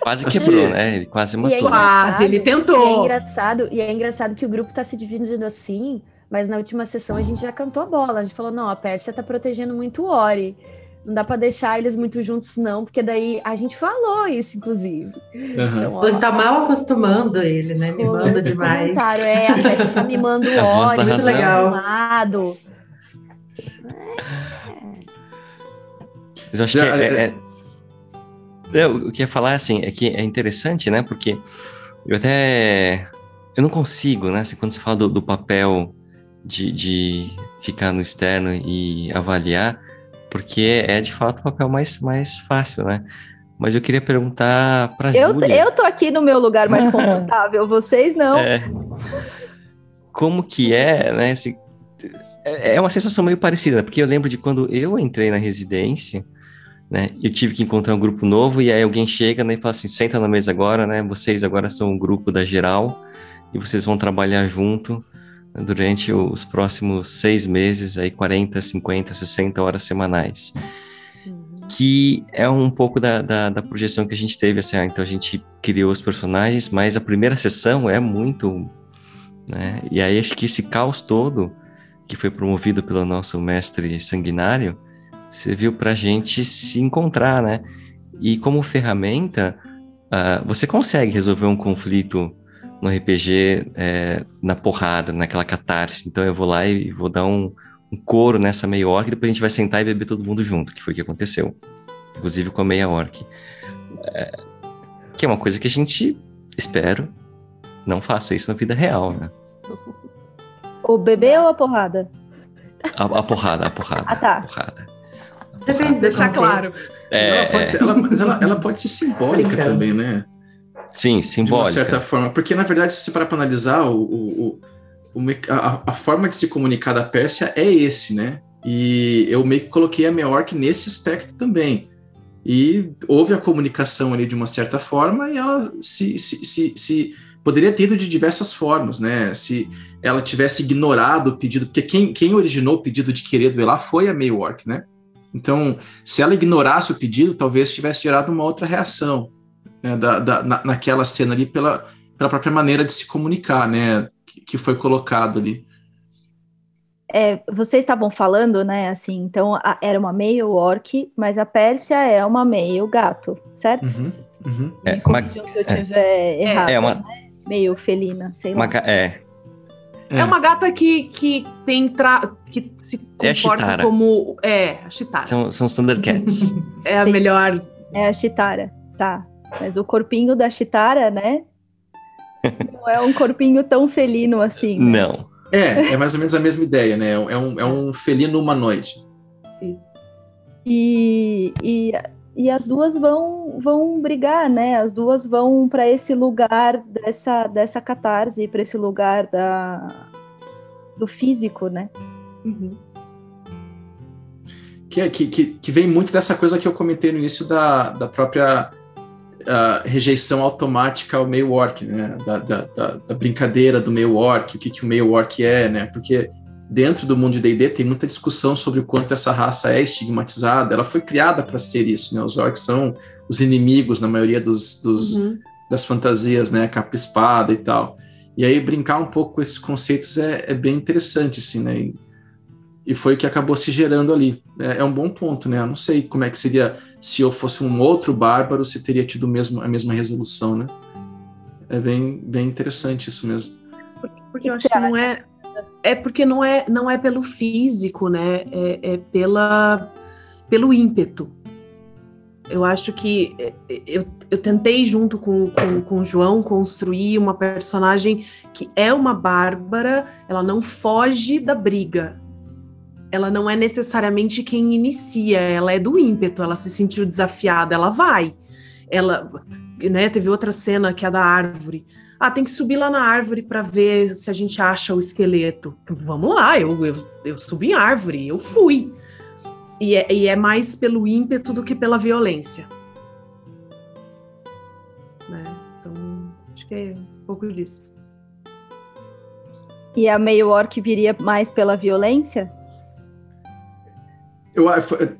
Quase Acho quebrou, que- né? Ele quase é matou. Quase, ele engraçado- tentou. E é engraçado, e é engraçado que o grupo tá se dividindo assim, mas na última sessão a gente já cantou a bola. A gente falou: não, a Pérsia tá protegendo muito o Ori. Não dá pra deixar eles muito juntos, não, porque daí a gente falou isso, inclusive. Aham. Então, ó, Ele tá mal acostumando ele, né? Me manda demais. é, a Pérsia tá mimando o A voz Ori, da muito legal. Amado. Mas eu acho que é, é- é- Eu, o que eu ia falar, assim, é que é interessante, né? Porque eu até... Eu não consigo, né? Assim, quando você fala do, do papel de, de ficar no externo e avaliar, porque é, de fato, o papel mais, mais fácil, né? Mas eu queria perguntar pra Eu, Júlia... eu tô aqui no meu lugar mais (laughs) confortável, vocês não. É. Como que é, né? é é uma sensação meio parecida, né? porque eu lembro de quando eu entrei na residência, né? Eu tive que encontrar um grupo novo e aí alguém chega né, e fala assim: senta na mesa agora, né? Vocês agora são um grupo da geral e vocês vão trabalhar junto durante os próximos seis meses, aí 40, 50, 60 horas semanais. Que é um pouco da, da, da projeção que a gente teve, assim, ah, então a gente criou os personagens, mas a primeira sessão é muito, né, e aí acho que esse caos todo, que foi promovido pelo nosso mestre sanguinário, serviu pra gente se encontrar, né, e como ferramenta, ah, você consegue resolver um conflito no RPG é, na porrada, naquela catarse, então eu vou lá e vou dar um, um coro nessa meia orc, e depois a gente vai sentar e beber todo mundo junto, que foi o que aconteceu. Inclusive com a meia orc. É, que é uma coisa que a gente, espero, não faça isso na vida real, né? O bebê ou a porrada? A, a porrada, a porrada. Ah, tá. A porrada. Depende Deixar claro. É, ela, pode é, ser, ela- mas ela, ela pode ser simbólica Brincando. também, né? Sim, De uma simbólica. certa forma. Porque, na verdade, se você parar para analisar, o, o, o- a, a forma de se comunicar da Pérsia é esse, né? E eu meio que coloquei a Meork nesse aspecto também. E houve a comunicação ali de uma certa forma e ela se, se, se, se- poderia ter ido de diversas formas, né? Se ela tivesse ignorado o pedido, porque quem, quem originou o pedido de querer duelar foi a Maywork, né? Então, se ela ignorasse o pedido, talvez tivesse gerado uma outra reação né, da, da, na, naquela cena ali pela, pela própria maneira de se comunicar, né, que, que foi colocado ali. É, vocês estavam falando, né, assim, então a, era uma meio orc, mas a Pérsia é uma meio gato, certo? Uhum, uhum. É, uma, se eu estiver é, errado, é uma, né? meio felina, sei uma, lá. É, é. é uma gata que, que tem tra... que se é comporta como. É, a Chitara. São, são Thundercats. (laughs) é a Sim. melhor. É a Chitara, tá. Mas o corpinho da Chitara, né? (laughs) Não é um corpinho tão felino assim. Né? Não. É, é mais ou menos a mesma ideia, né? É um, é um felino humanoide. E, e e as duas vão vão brigar, né? As duas vão para esse lugar dessa dessa catarse, para esse lugar da do físico, né? Uhum. Que, que, que, vem muito dessa coisa que eu comentei no início da, da própria uh, rejeição automática ao meio orc, né? Da, da, da, da brincadeira do meio orc, o que, que o meio orc é, né? Porque dentro do mundo de D&D tem muita discussão sobre o quanto essa raça é estigmatizada. Ela foi criada para ser isso, né? Os orcs são os inimigos na maioria dos, dos uhum. das fantasias, né? Capa espada e tal. E aí brincar um pouco com esses conceitos é, é bem interessante, assim, né? E, e, foi o que acabou se gerando ali. É, é, um bom ponto, né? Eu não sei como é que seria se eu fosse um outro bárbaro, se teria tido mesmo, a mesma resolução, né? É bem, bem interessante isso mesmo. Porque eu acho que não é é porque não é, não é pelo físico, né? É, é pela, pelo ímpeto. Eu acho que é, eu, eu tentei, junto com, com, com o João, construir uma personagem que é uma bárbara, ela não foge da briga. Ela não é necessariamente quem inicia, ela é do ímpeto, ela se sentiu desafiada, ela vai. Ela, né, teve outra cena que é da árvore ah, tem que subir lá na árvore para ver se a gente acha o esqueleto. Vamos lá, eu, eu, eu subi em árvore, eu fui. E é, e é mais pelo ímpeto do que pela violência. Né? Então, acho que é um pouco disso. E a meio orc viria mais pela violência? Eu,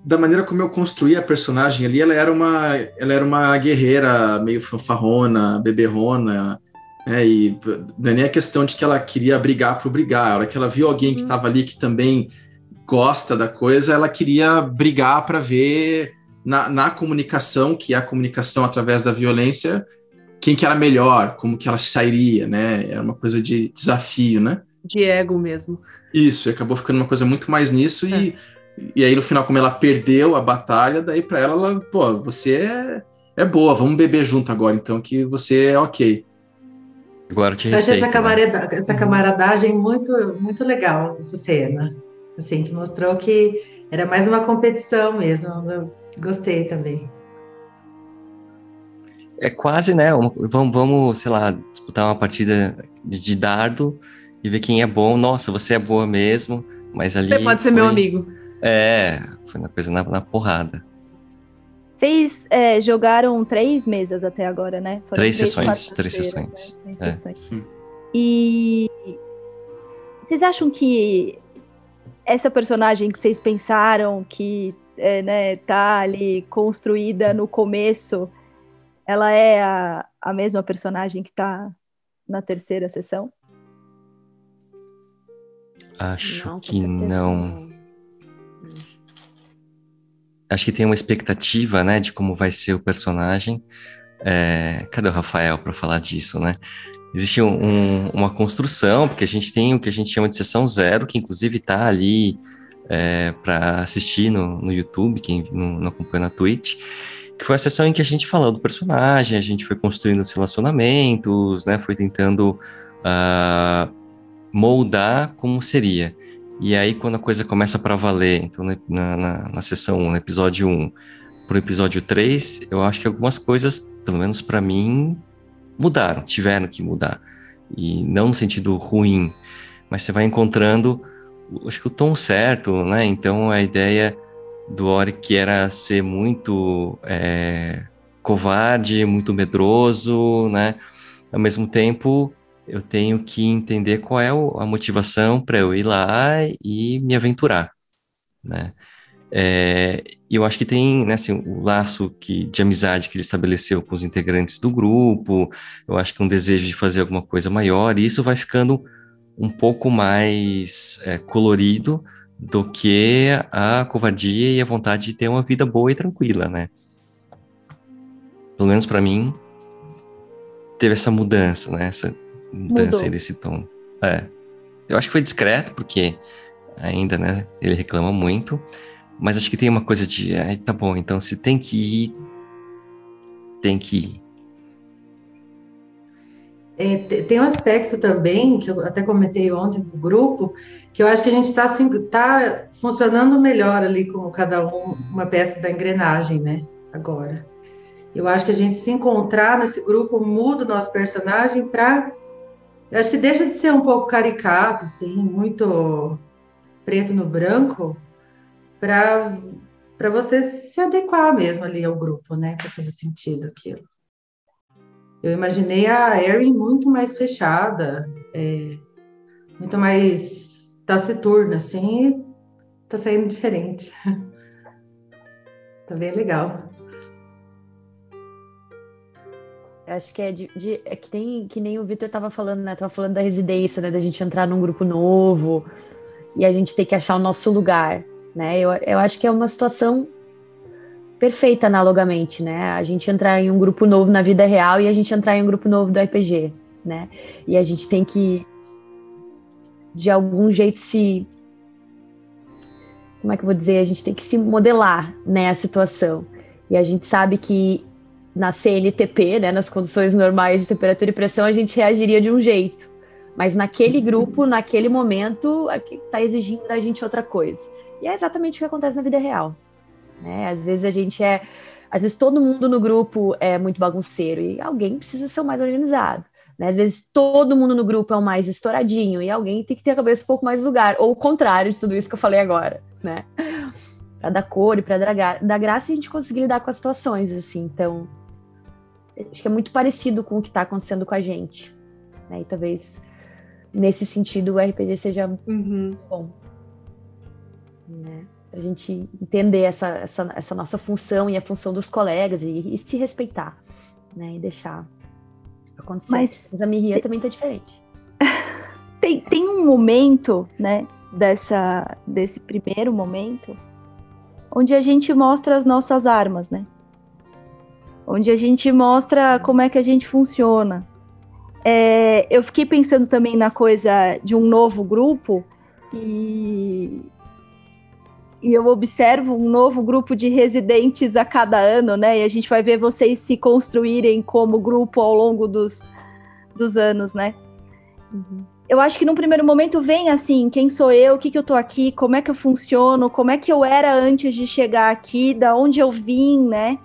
da maneira como eu construí a personagem ali, ela era uma, ela era uma guerreira meio fanfarrona, beberrona, é, e não é nem a questão de que ela queria brigar por brigar, a hora que ela viu alguém que estava uhum. ali que também gosta da coisa, ela queria brigar para ver na, na, comunicação, que é a comunicação através da violência, quem que era melhor, como que ela sairia, né? Era uma coisa de desafio, né? De ego mesmo. Isso, e acabou ficando uma coisa muito mais nisso, é. e, e aí no final, como ela perdeu a batalha, daí para ela, ela, pô, você é, é boa, vamos beber junto agora, então, que você é ok. Agora te respeito. Eu achei essa, né? camarada, essa camaradagem muito, muito legal, essa cena. Assim, que mostrou que era mais uma competição mesmo. Eu gostei também. É quase, né? Vamos, vamos, sei lá, disputar uma partida de, de dardo e ver quem é bom. Nossa, você é boa mesmo, mas ali. Você pode ser foi... meu amigo. É, foi uma coisa na, na porrada. Vocês é, jogaram três mesas até agora, né? Foram três, sessões, três sessões. Né? Três é. sessões. E vocês acham que essa personagem que vocês pensaram que é, né, tá ali construída no começo, ela é a, a mesma personagem que tá na terceira sessão? Acho não, que não acho que tem uma expectativa, né, de como vai ser o personagem. É, cadê o Rafael para falar disso, né? Existe um, um, uma construção, porque a gente tem o que a gente chama de sessão zero, que inclusive está ali é, para assistir no, no YouTube, quem não, não acompanha na Twitch, que foi a sessão em que a gente falou do personagem, a gente foi construindo os relacionamentos, né, foi tentando uh, moldar como seria. E aí, quando a coisa começa para valer, então na, na, na sessão 1, no episódio 1, pro episódio 3, eu acho que algumas coisas, pelo menos para mim, mudaram, tiveram que mudar. E não no sentido ruim, mas você vai encontrando, acho que o tom certo, né? Então a ideia do Ori era ser muito é, covarde, muito medroso, né? Ao mesmo tempo, eu tenho que entender qual é a motivação para eu ir lá e me aventurar, né? É, eu acho que tem né, assim, o laço que, de amizade que ele estabeleceu com os integrantes do grupo, eu acho que um desejo de fazer alguma coisa maior, e isso vai ficando um pouco mais é, colorido do que a covardia e a vontade de ter uma vida boa e tranquila, né? Pelo menos para mim, teve essa mudança, né? Essa mudança aí desse tom. É. Eu acho que foi discreto, porque ainda, né, ele reclama muito, mas acho que tem uma coisa de, ai, tá bom, então se tem que ir, tem que ir. É, tem um aspecto também, que eu até comentei ontem com o grupo, que eu acho que a gente está assim, tá funcionando melhor ali com cada um, uma peça da engrenagem, né? Agora. Eu acho que a gente se encontrar nesse grupo muda o nosso personagem para. Eu acho que deixa de ser um pouco caricato, assim, muito preto no branco, para você se adequar mesmo ali ao grupo, né? Para fazer sentido aquilo. Eu imaginei a Erin muito mais fechada, é, muito mais taciturna, assim, e tá saindo diferente. (laughs) tá bem legal. Acho que é de, de, é que nem, que nem o Victor tava falando, né? Tava falando da residência, né? Da gente entrar num grupo novo e a gente ter que achar o nosso lugar, né? Eu, eu acho que é uma situação perfeita analogamente, né? A gente entrar em um grupo novo na vida real e a gente entrar em um grupo novo do RPG, né? E a gente tem que de algum jeito se como é que eu vou dizer? A gente tem que se modelar, né, a situação. E a gente sabe que na CNTP, né, nas condições normais de temperatura e pressão, a gente reagiria de um jeito. Mas naquele grupo, naquele momento, está exigindo da gente outra coisa. E é exatamente o que acontece na vida real. Né? Às vezes a gente é. Às vezes todo mundo no grupo é muito bagunceiro e alguém precisa ser o mais organizado. Né? Às vezes todo mundo no grupo é o mais estouradinho e alguém tem que ter a cabeça um pouco mais lugar. Ou o contrário de tudo isso que eu falei agora, né? Para dar cor e para dar graça e a gente conseguir lidar com as situações, assim. Então, acho que é muito parecido com o que está acontecendo com a gente. Né? E talvez nesse sentido o RPG seja uhum. bom. Né? Pra gente entender essa, essa, essa, nossa função e a função dos colegas e, e se respeitar, né? E deixar acontecer. Mas, Mas a Miria também tá diferente. (laughs) tem, tem um momento, né, dessa, desse primeiro momento, onde a gente mostra as nossas armas, né? Onde a gente mostra como é que a gente funciona. É, eu fiquei pensando também na coisa de um novo grupo e, e eu observo um novo grupo de residentes a cada ano, né? E a gente vai ver vocês se construírem como grupo ao longo dos, dos anos, né? Uhum. Eu acho que num primeiro momento vem assim, quem sou eu, o que, que eu tô aqui, como é que eu funciono, como é que eu era antes de chegar aqui, da onde eu vim, né?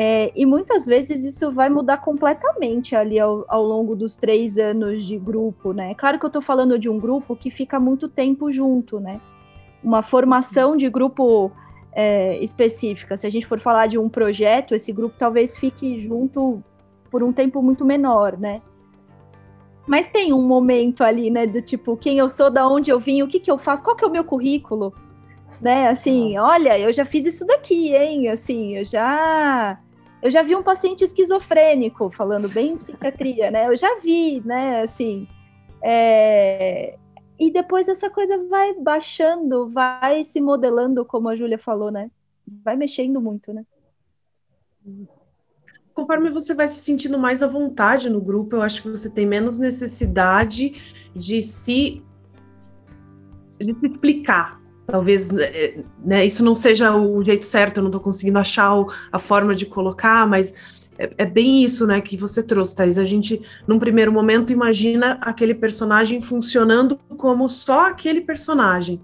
É, e muitas vezes isso vai mudar completamente ali ao, ao, longo dos três anos de grupo, né? Claro que eu estou falando de um grupo que fica muito tempo junto, né? Uma formação de grupo é, específica. Se a gente for falar de um projeto, esse grupo talvez fique junto por um tempo muito menor, né? Mas tem um momento ali, né, do tipo, quem eu sou, da onde eu vim, o que que eu faço, qual que é o meu currículo? né? Assim, olha, eu já fiz isso daqui, hein? Assim, eu já eu já vi um paciente esquizofrênico, falando bem psiquiatria, né? Eu já vi, né? Assim, é... e depois essa coisa vai baixando, vai se modelando, como a Júlia falou, né? Vai mexendo muito, né? Conforme você vai se sentindo mais à vontade no grupo, eu acho que você tem menos necessidade de se de se explicar, talvez é, né, isso não seja o jeito certo, eu não estou conseguindo achar o, a forma de colocar, mas é, é, bem isso né, que você trouxe, Thais. A gente, num primeiro momento, imagina aquele personagem funcionando como só aquele personagem.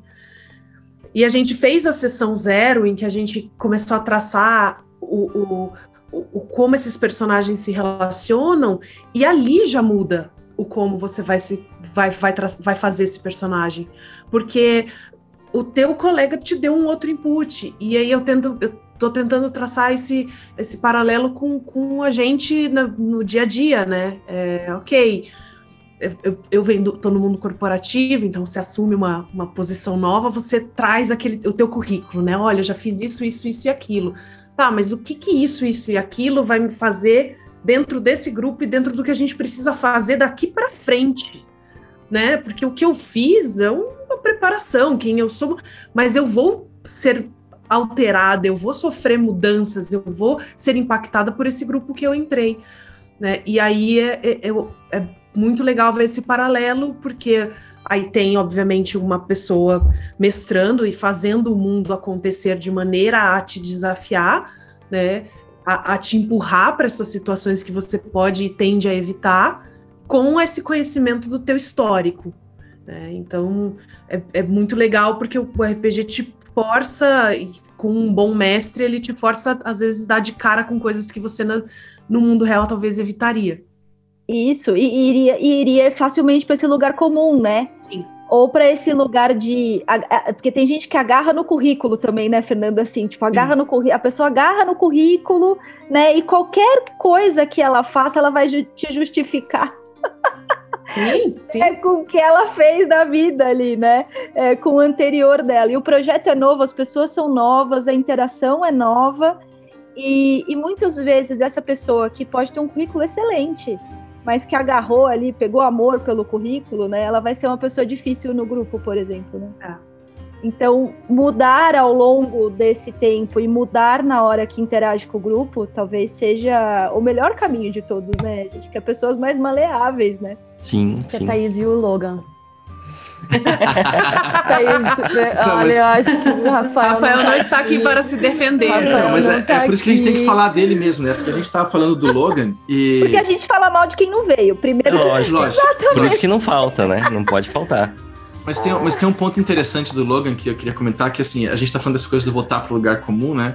E a gente fez a sessão zero, em que a gente começou a traçar o, o, o, o como esses personagens se relacionam, e ali já muda o como você vai se vai, vai, vai fazer esse personagem. Porque o teu colega te deu um outro input. E aí eu tento, eu tô tentando traçar esse, esse paralelo com, com a gente na, no dia a dia, né? É, ok. eu, eu venho, tô no mundo corporativo, então você assume uma, uma posição nova, você traz aquele, o teu currículo, né? Olha, eu já fiz isso, isso, isso e aquilo. Tá, mas o que que isso, isso e aquilo vai me fazer dentro desse grupo e dentro do que a gente precisa fazer daqui para frente, né? Porque o que eu fiz é uma preparação, quem eu sou, mas eu vou ser alterada, eu vou sofrer mudanças, eu vou ser impactada por esse grupo que eu entrei, né? E aí é, é, é, é muito legal ver esse paralelo, porque aí tem, obviamente, uma pessoa mestrando e fazendo o mundo acontecer de maneira a te desafiar, né? A, a te empurrar para essas situações que você pode e tende a evitar, com esse conhecimento do teu histórico. Né? Então, é, é muito legal porque o RPG te força, e com um bom mestre, ele te força, às vezes, dar de cara com coisas que você no, no mundo real talvez evitaria. Isso, e iria, e iria facilmente para esse lugar comum, né? Sim. Ou para esse lugar de. Porque tem gente que agarra no currículo também, né, Fernanda? Assim, tipo, agarra Sim. no currículo. A pessoa agarra no currículo, né? E qualquer coisa que ela faça, ela vai ju te justificar. (laughs) Sim, sim. É com o que ela fez da vida ali, né? É, com o anterior dela. E o projeto é novo, as pessoas são novas, a interação é nova. E, e muitas vezes essa pessoa que pode ter um currículo excelente, mas que agarrou ali, pegou amor pelo currículo, né? Ela vai ser uma pessoa difícil no grupo, por exemplo, né? É. Então, mudar ao longo desse tempo e mudar na hora que interage com o grupo, talvez seja o melhor caminho de todos, né? Acho que é pessoas mais maleáveis, né? Sim, que sim. a Thaís viu o Logan. (laughs) Thaís, olha, mas... eu acho que o Rafael, Rafael não, não tá está aqui para se defender. Não, mas é, tá é, por isso que a gente tem que falar dele mesmo, né? Porque a gente estava falando do Logan e. Porque a gente fala mal de quem não veio. Primeiro. Lógico. (laughs) Lógico. Por isso que não falta, né? Não pode faltar. Mas tem, mas tem um ponto interessante do Logan que eu queria comentar, que assim, a gente tá falando dessa coisa do voltar pro lugar comum, né?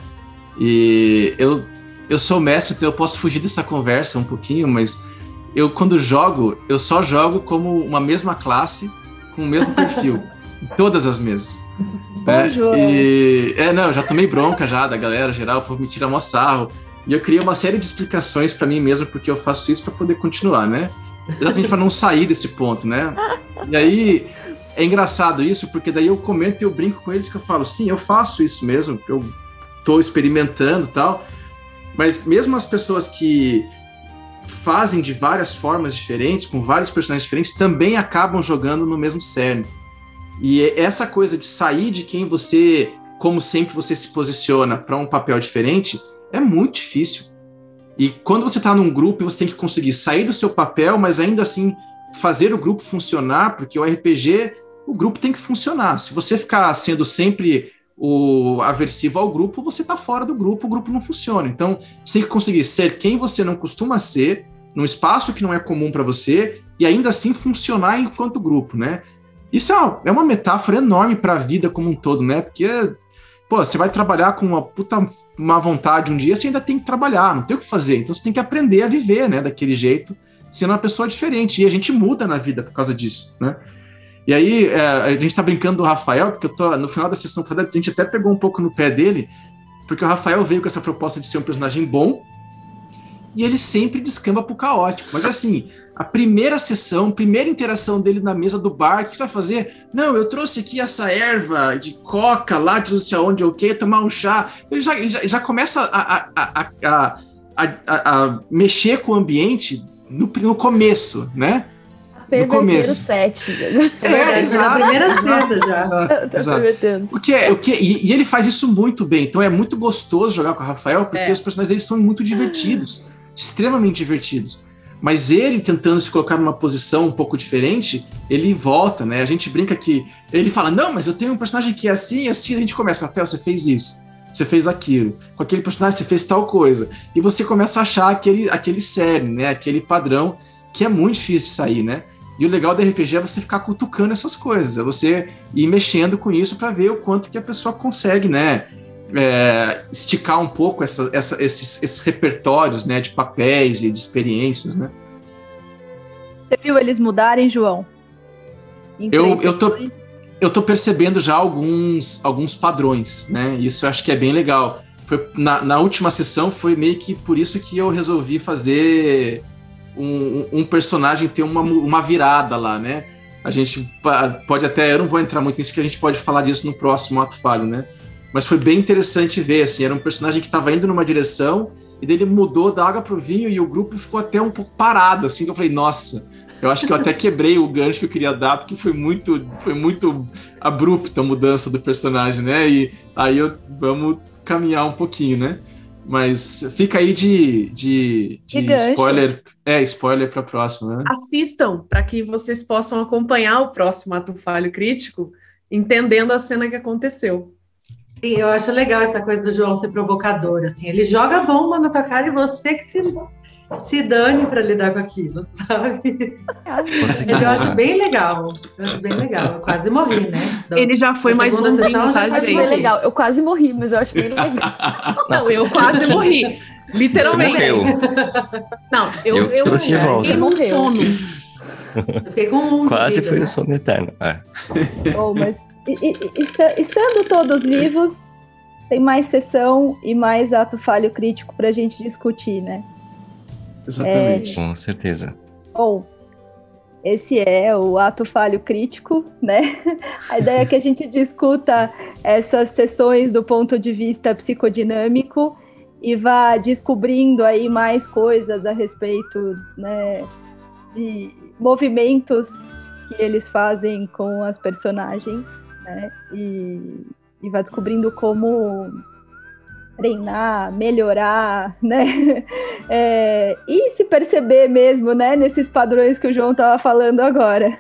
E eu, eu sou mestre, então eu posso fugir dessa conversa um pouquinho, mas eu, quando jogo, eu só jogo como uma mesma classe, com o mesmo perfil, em (laughs) todas as mesas. Bom, João. E, é, não, eu já tomei bronca já da galera geral, povo me tira mó sarro. E eu criei uma série de explicações para mim mesmo, porque eu faço isso para poder continuar, né? Exatamente para não sair desse ponto, né? E aí, é engraçado isso, porque daí eu comento e eu brinco com eles que eu falo, sim, eu faço isso mesmo, eu tô experimentando tal, mas mesmo as pessoas que fazem de várias formas diferentes, com vários personagens diferentes, também acabam jogando no mesmo cerne. E essa coisa de sair de quem você, como sempre você se posiciona para um papel diferente, é muito difícil. E quando você está num grupo, você tem que conseguir sair do seu papel, mas ainda assim fazer o grupo funcionar, porque o RPG, o grupo tem que funcionar. Se você ficar sendo sempre o aversivo ao grupo, você está fora do grupo, o grupo não funciona. Então, você tem que conseguir ser quem você não costuma ser, num espaço que não é comum para você, e ainda assim funcionar enquanto grupo, né? Isso é uma, é metáfora enorme para a vida como um todo, né? Porque, pô, você vai trabalhar com uma puta má vontade um dia, você ainda tem que trabalhar, não tem o que fazer. Então, você tem que aprender a viver, né, daquele jeito sendo uma pessoa diferente. E a gente muda na vida por causa disso, né? E aí, é, a gente tá brincando do Rafael, porque eu tô, no final da sessão a gente até pegou um pouco no pé dele, porque o Rafael veio com essa proposta de ser um personagem bom, e ele sempre descamba pro caótico. Mas assim, a primeira sessão, primeira interação dele na mesa do bar, o que você vai fazer? Não, eu trouxe aqui essa erva de coca lá de não sei aonde eu quero tomar um chá. Ele já, já, já começa a, a, a, a, mexer com o ambiente no, no começo, né? No começo. set. É, (laughs) exato, na primeira cena já. Exato, exato. Porque, o que, e, e, ele faz isso muito bem. Então é muito gostoso jogar com o Rafael, porque é. os personagens dele são muito divertidos. extremamente divertidos. Mas ele tentando se colocar numa posição um pouco diferente, ele volta, né? A gente brinca que ele fala: Não, mas eu tenho um personagem que é assim e assim. A gente começa, Rafael, você fez isso você fez aquilo. Com aquele personagem você fez tal coisa. E você começa a achar aquele, aquele cerne, né? Aquele padrão que é muito difícil de sair, né? E o legal do RPG é você ficar cutucando essas coisas, é você ir mexendo com isso para ver o quanto que a pessoa consegue, né? É, esticar um pouco essa, essa, esses, esses repertórios, né? De papéis e de experiências, né? Você viu eles mudarem, João? eu, eu tô eu tô percebendo já alguns, alguns padrões, né? Isso eu acho que é bem legal. Foi, na, na última sessão foi meio que por isso que eu resolvi fazer um, um personagem ter uma, uma virada lá, né? A gente pode até, eu não vou entrar muito nisso, porque a gente pode falar disso no próximo ato falho, né? Mas foi bem interessante ver, assim, era um personagem que estava indo numa direção e dele mudou da água pro vinho e o grupo ficou até um pouco parado, assim, que eu falei, nossa, eu acho que eu até quebrei o gancho que eu queria dar, porque foi muito, foi muito abrupta a mudança do personagem, né? E aí eu, vamos caminhar um pouquinho, né? Mas fica aí de, de, de, spoiler. É, spoiler para a próxima. Né? Assistam para que vocês possam acompanhar o próximo ato falho crítico, entendendo a cena que aconteceu. Sim, eu acho legal essa coisa do João ser provocador. Assim, ele joga bomba na tua cara e você que se se dane para lidar com aquilo, sabe? eu acho bem legal. Eu acho bem legal. Eu quase morri, né? Ele já foi mais bonzinho, tá, gente? Acho bem legal. Eu quase morri, mas eu acho bem legal. (laughs) Não, eu quase morri. Literalmente. Não, eu, eu, eu, eu fiquei num sono. Eu fiquei com um. Quase foi o sono eterno. É. Oh, mas estando todos vivos, tem mais sessão e mais ato falho crítico para a gente discutir, né? Exatamente. É... Com certeza. Bom, esse é o ato falho crítico, né? (laughs) A ideia é que a gente discuta essas sessões do ponto de vista psicodinâmico e vá descobrindo aí mais coisas a respeito, né, de movimentos que eles fazem com as personagens, né? E, e vá descobrindo como treinar, melhorar, né? (laughs) É, e se perceber mesmo, né? Nesses padrões que o João estava falando agora.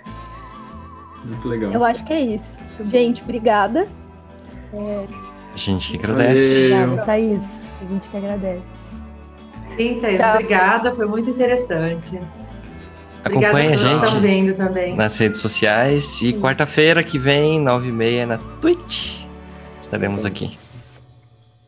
Muito legal. Eu acho que é isso. Gente, obrigada. É... A gente que agradece. Obrigada, Thaís. A gente que agradece. Sim, Thaís, tá. obrigada. Foi muito interessante. Acompanhe a gente também. nas redes sociais. E quarta-feira que vem, nove e meia, na Twitch. Estaremos aqui.